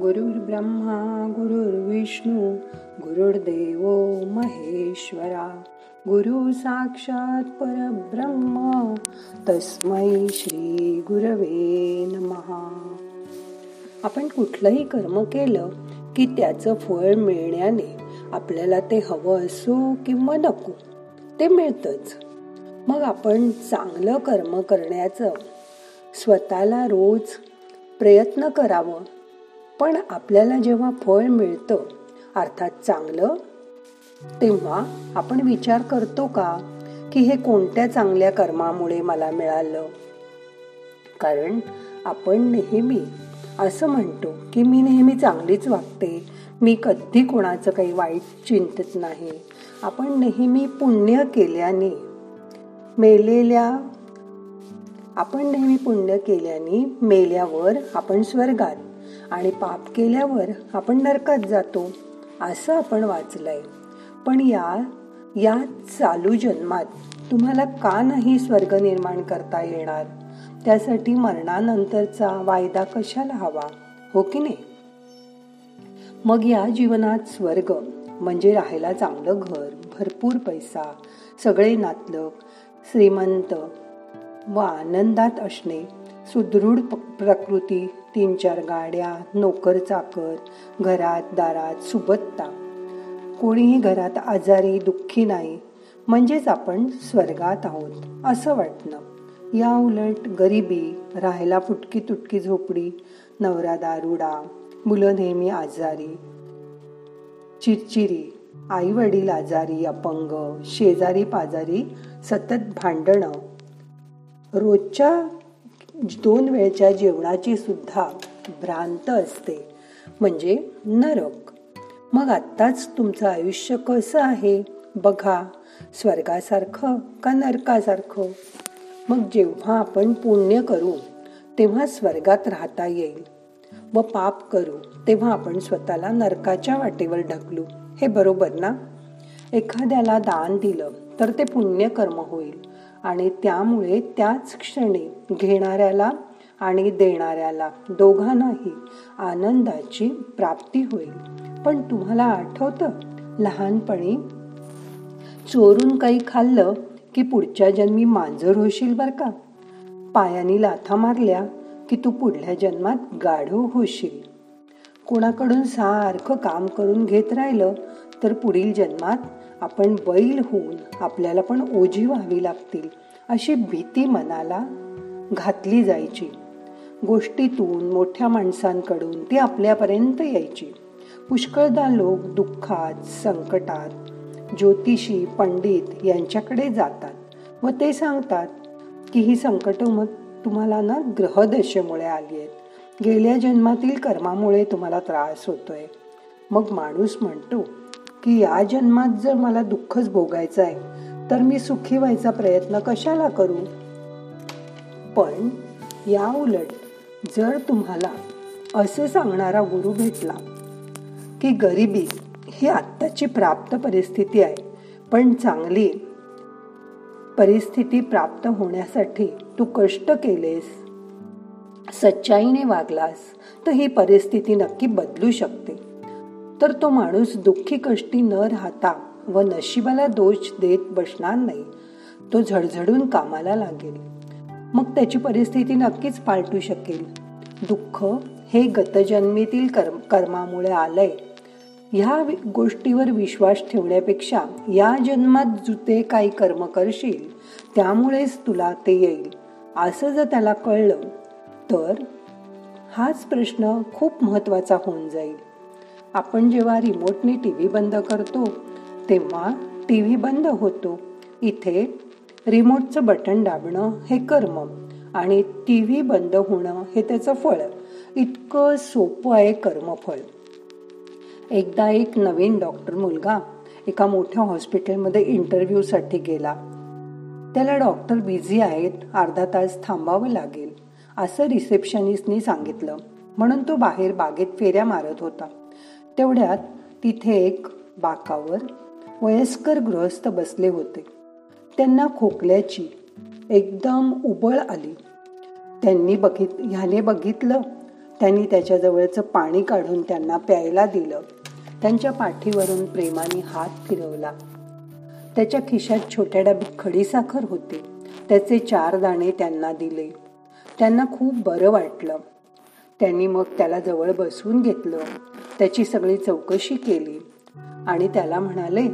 गुरुर्ब्रह्मा गुरुर्विष्णू गुरुर्देव महेश्वरा. गुरु साक्षात परब्रह्म तस्मै श्री गुरवे नमहा आपण कुठलंही कर्म केलं की त्याचं फळ मिळण्याने आपल्याला ते हवं असो किंवा नको ते मिळतच. मग आपण चांगलं कर्म करण्याचं स्वतःला रोज प्रयत्न करावं पण आपल्याला जेव्हा फळ मिळतं अर्थात चांगलं तेव्हा आपण विचार करतो का की हे कोणत्या चांगल्या कर्मामुळे मला मिळालं? कारण आपण नेहमी असं म्हणतो की मी नेहमी चांगलीच वागते मी कधी कोणाचं काही वाईट चिंतत नाही. आपण नेहमी पुण्य केल्याने मेलेल्या आपण नेहमी पुण्य केल्याने मेल्यावर आपण स्वर्गात आणि पाप केल्यावर आपण नरकात जातो असं आपण वाचलंय. पण या या चालू जन्मात तुम्हाला का नाही स्वर्ग निर्माण करता येणार? त्यासाठी मरणानंतरचा वायदा कशाला हवा? हो की नाही? मग या जीवनात स्वर्ग म्हणजे राहायला चांगलं घर भरपूर पैसा सगळे नातलग श्रीमंत व आनंदात असणे सुदृढ प्रकृती तीन चार गाड्या नोकर चाकर घरात दारात सुबत्ता. कोणीही घरात आजारी दुःखी नाही. म्हणजेच आपण स्वर्गात आहोत असं वाटणं. या उलट गरिबी राहायला फुटकी तुटकी झोपडी नवरा दारुडा मुलं नेहमी आजारी. चिरचिरी आई वडील आजारी अपंग शेजारी पाजारी सतत भांडणं. रोजच्या दोन वेळच्या जेवणाची सुद्धा भ्रांत असते. म्हणजे नरक. मग आत्ताच तुमचं आयुष्य कसं आहे? बघा. स्वर्गासारखं का नरकासारखं? मग जेव्हा आपण पुण्य करू तेव्हा स्वर्गात राहता येईल. व पाप करू तेव्हा आपण स्वतःला नरकाच्या वाटेवर ढकलू. हे बरोबर ना? एखाद्याला दान दिलं तर ते पुण्य कर्म होईल. आणि त्यामुळे त्याच क्षणी घेणाऱ्याला आणि देणाऱ्याला दोघांनाही आनंदाची प्राप्ती होईल. पण तुम्हाला आठवतं? लहानपणी चोरून काही खाल्लं की पुढच्या जन्मी मांजर होशील बर का? पायानी लाथा मारल्या की तू पुढल्या जन्मात गाढव होशील. कोणाकडून सारखं काम करून घेत राहिलं तर पुढील जन्मात आपण बैल होऊन आपल्याला पण ओझी व्हावी लागतील अशी भीती मनाला घातली जायची. गोष्टीतून मोठ्या माणसांकडून ती आपल्यापर्यंत यायची. पुष्कळदा लोक दुःखात संकटात ज्योतिषी पंडित यांच्याकडे जातात व ते सांगतात की ही संकट मग तुम्हाला ना ग्रहदशेमुळे आली आहेत. गेल्या जन्मातील कर्मामुळे तुम्हाला त्रास होतोय. मग माणूस म्हणतो की या जन्मात जर मला दुःखच भोगायचं आहे तर मी सुखी व्हायचा प्रयत्न कशाला करू? पण या उलट जर तुम्हाला असे सांगणारा गुरु भेटला की गरिबी ही आत्ताची प्राप्त परिस्थिती आहे पण चांगली परिस्थिती प्राप्त होण्यासाठी तू कष्ट केलेस सच्चाईने वागलास तर ही परिस्थिती नक्की बदलू शकते. तर तो माणूस दुःखी कष्टी न राहता व नशिबाला दोष देत बसणार नाही तो झडझडून कामाला लागेल. मग त्याची परिस्थिती नक्कीच पालटू शकेल. दुःख हे गतजन्मीतील कर्म कर्मामुळे आलंय. ह्या गोष्टीवर विश्वास ठेवण्यापेक्षा या जन्मात जुते काही कर्म करशील त्यामुळेच तुला ते येईल असं जर त्याला कळलं तर हाच प्रश्न खूप महत्त्वाचा होऊन जाईल. आपण जेव्हा रिमोटने टी व्ही बंद करतो तेव्हा टी व्ही बंद होतो. इथे रिमोटचं बटन दाबणं हे कर्म आणि टी व्ही बंद होणं हे त्याचं फळ. इतकं सोपं आहे कर्मफळ. एकदा एक नवीन डॉक्टर मुलगा एका मोठ्या हॉस्पिटलमध्ये इंटरव्ह्यूसाठी गेला. त्याला डॉक्टर बिझी आहेत अर्धा तास थांबावं लागेल असं रिसेप्शनिस्टनी सांगितलं. म्हणून तो बाहेर बागेत फेऱ्या मारत होता. तेवढ्यात तिथे एक बाकावर वयस्कर गृहस्थ बसले होते. त्यांना खोकल्याची एकदम उबळ आली. त्यांनी बघित ह्याने बघितलं. त्यांनी त्याच्याजवळचं पाणी काढून त्यांना प्यायला दिलं. त्यांच्या पाठीवरून प्रेमाने हात फिरवला. त्याच्या खिशात छोट्या डब्यात खडीसाखर होते. त्याचे चार दाणे त्यांना दिले. त्यांना खूप बरं वाटलं. त्यांनी मग त्याला जवळ बसवून घेतलं. त्याची सगळी चौकशी केली. आणि त्याला म्हणाले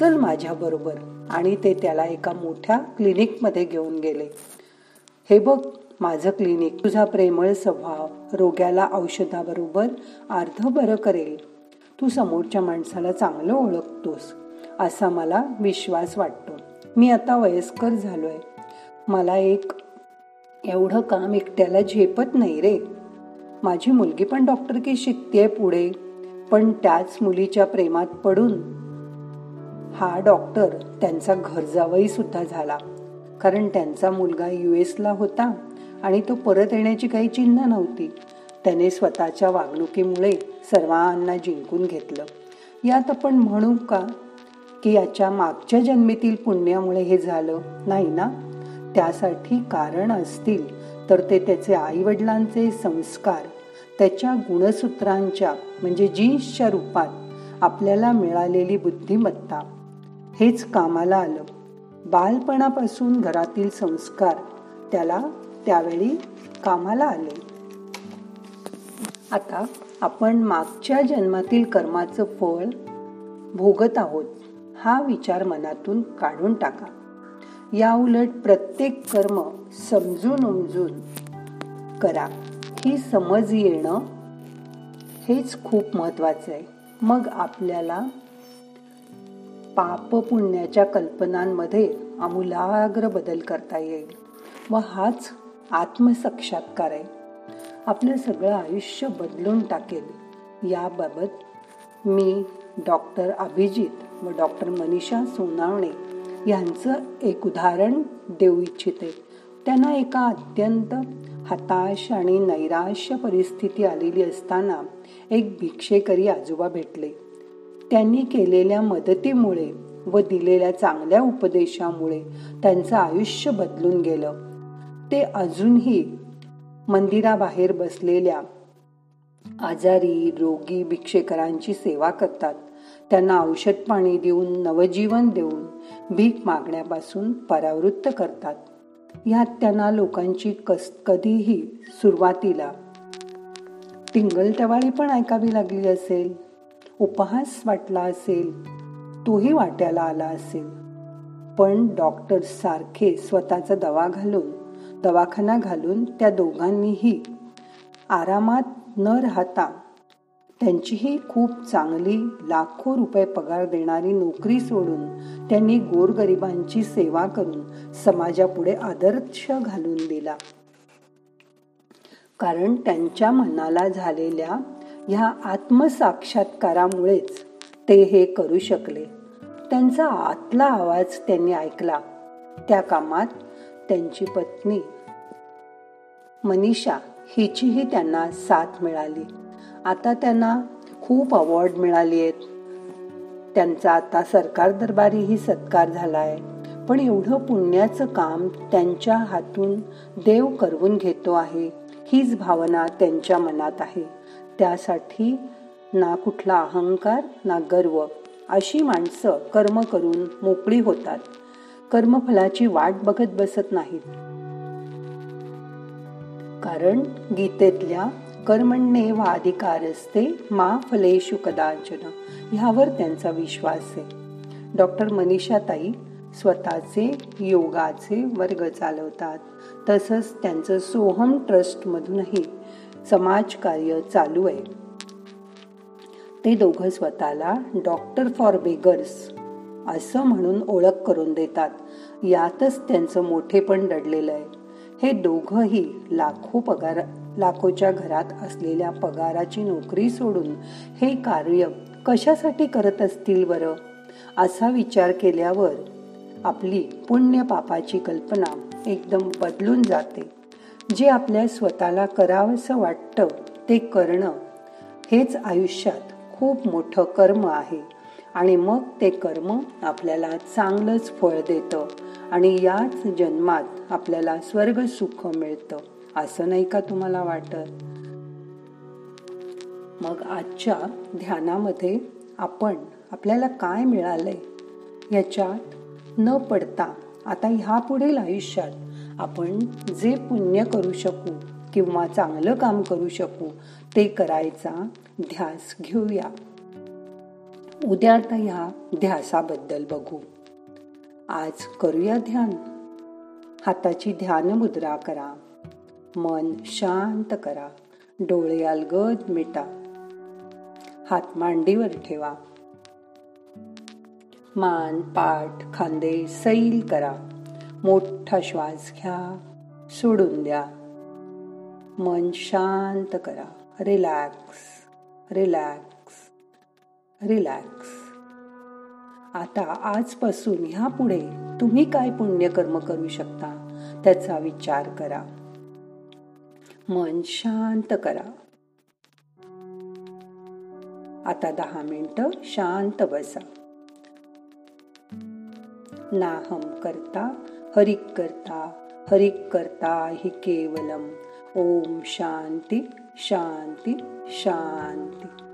चल माझ्याबरोबर आणि ते त्याला एका मोठ्या क्लिनिकमध्ये घेऊन गेले. हे बघ माझं क्लिनिक. तुझा प्रेमळ स्वभाव रोग्याला औषधाबरोबर अर्ध बरं करेल. तू समोरच्या माणसाला चांगलं ओळखतोस असा मला विश्वास वाटतो. मी आता वयस्कर झालोय. मला एक एवढं काम एकट्याला झेपत नाही रे. माझी मुलगी पण डॉक्टर की शिकतेय पुढे. पण त्याच मुलीच्या प्रेमात पडून. हा डॉक्टर त्यांचा घर जावई सुद्धा झाला. कारण त्यांचा मुलगा यू एसला होता आणि तो परत येण्याची काही चिन्ह नव्हती. त्याने स्वतःच्या वागणुकीमुळे सर्वांना जिंकून घेतलं. यात आपण म्हणू का? की याच्या मागच्या जन्मीतील पुण्यामुळे हे झालं नाही ना? त्यासाठी कारण असतील तर ते त्याचे आई वडिलांचे संस्कार त्याच्या गुणसूत्रांच्या म्हणजे जीन्सच्या रूपात आपल्याला मिळालेली बुद्धिमत्ता. हेच कामाला आलं. बालपणापासून घरातील संस्कार त्याला त्यावेळी कामाला आले. आता आपण मागच्या जन्मातील कर्माचं फळ भोगत आहोत हा विचार मनातून काढून टाका. या उलट प्रत्येक कर्म समजून उमजून करा. ही समज येणं हेच खूप महत्वाचं आहे. मग आपल्याला पाप पुण्याच्या कल्पनांमध्ये आमूलाग्र बदल करता येईल. व हाच आत्मसाक्षात्कार आहे. आपलं सगळं आयुष्य बदलून टाकेल. याबाबत मी डॉक्टर अभिजित व डॉक्टर मनीषा सोनावणे यांचं एक उदाहरण देऊ इच्छिते. त्यांना एका अत्यंत हताश आणि नैराश्य परिस्थिती आलेली असताना एक भिक्षेकरी आजोबा भेटले. त्यांनी केलेल्या मदतीमुळे व दिलेल्या चांगल्या उपदेशामुळे त्यांचं आयुष्य बदलून गेलं. ते अजूनही मंदिराबाहेर बसलेल्या आजारी रोगी भिक्षेकरांची सेवा करतात. त्यांना औषध पाणी देऊन नवजीवन देऊन भीक मागण्यापासून परावृत्त करतात. यात त्यांना लोकांची कस कधीही सुरुवातीला टिंगलटवाळी पण ऐकावी लागली असेल उपहास वाटला असेल तोही वाट्याला आला असेल. पण डॉक्टर सारखे स्वतःचा दवा घालून दवाखाना घालून त्या दोघांनीही आरामात न राहता त्यांचीही खूप चांगली लाखो रुपये पगार देणारी नोकरी सोडून त्यांनी गोरगरिबांची सेवा करून समाजापुढे आदर्श घालून दिला. कारण त्यांच्या मनाला झालेल्या ह्या आत्मसाक्षात्कारामुळेच ते हे करू शकले. त्यांचा आतला आवाज त्यांनी ऐकला. त्या कामात त्यांची पत्नी मनीषा हिचीही त्यांना साथ मिळाली. आता त्यांना खूप अवॉर्ड मिळाली आहेत. त्यांचा आता सरकार दरबारीही सत्कार झालाय. पण एवढं पुण्याचं काम त्यांच्या हातून देव करवून घेतो आहे हीच भावना त्यांच्या मनात आहे. त्यासाठी ना कुठला अहंकार ना गर्व अशी माणसं कर्म करून मोकळी होतात. कर्मफलाची वाट बघत बसत नाहीत. कारण गीतेतल्या कर्मण्ये वा अधिकार असते मा फलेशु कदाचन ह्यावर त्यांचा विश्वास आहे. डॉक्टर मनीषाताई स्वतःचे योगाचे वर्ग चालवतात. तसंच त्यांचं सोहम ट्रस्टमधूनही समाजकार्य चालू आहे. ते दोघं स्वतःला डॉक्टर फॉर बेगर्स असं म्हणून ओळख करून देतात. यातच त्यांचं मोठेपण दडलेलं आहे. हे दोघंही लाखो पगार लाखोच्या घरात असलेल्या पगाराची नोकरी सोडून हे कार्य कशासाठी करत असतील बरं? असा विचार केल्यावर आपली पुण्य पापाची कल्पना एकदम बदलून जाते. जे आपल्या स्वतःला करावंसं वाटतं ते करणं हेच आयुष्यात खूप मोठं कर्म आहे. आणि मग ते कर्म आपल्याला चांगलंच फळ देतं आणि याच जन्मात आपल्याला स्वर्ग सुख मिळतं. असं नाही का तुम्हाला वाटत? मग आजच्या ध्यानामध्ये आपण आपल्याला काय मिळालंय याच्यात न पडता आता ह्या पुढील आयुष्यात आपण जे पुण्य करू शकू किंवा चांगलं काम करू शकू ते करायचा ध्यास घेऊया. उद्या आता ह्या ध्यासाबद्दल बघू. आज करूया ध्यान. हाताची ध्यान मुद्रा करा. मन शांत करा. डोळे अलगद मिटा. हात मांडीवर ठेवा. मान पाठ खांदे सैल करा. मोठा श्वास घ्या. सोडून द्या. मन शांत करा. रिलॅक्स. रिलॅक्स. रिलॅक्स. आता आजपासून ह्या पुढे तुम्ही काय पुण्यकर्म करू शकता? त्याचा विचार करा. मन शांत करा. आता दहा मिनिटं शांत बसा. नाहम करता हरिक करता हरिक करता हि केवलम. ओम शांती शांती शांती.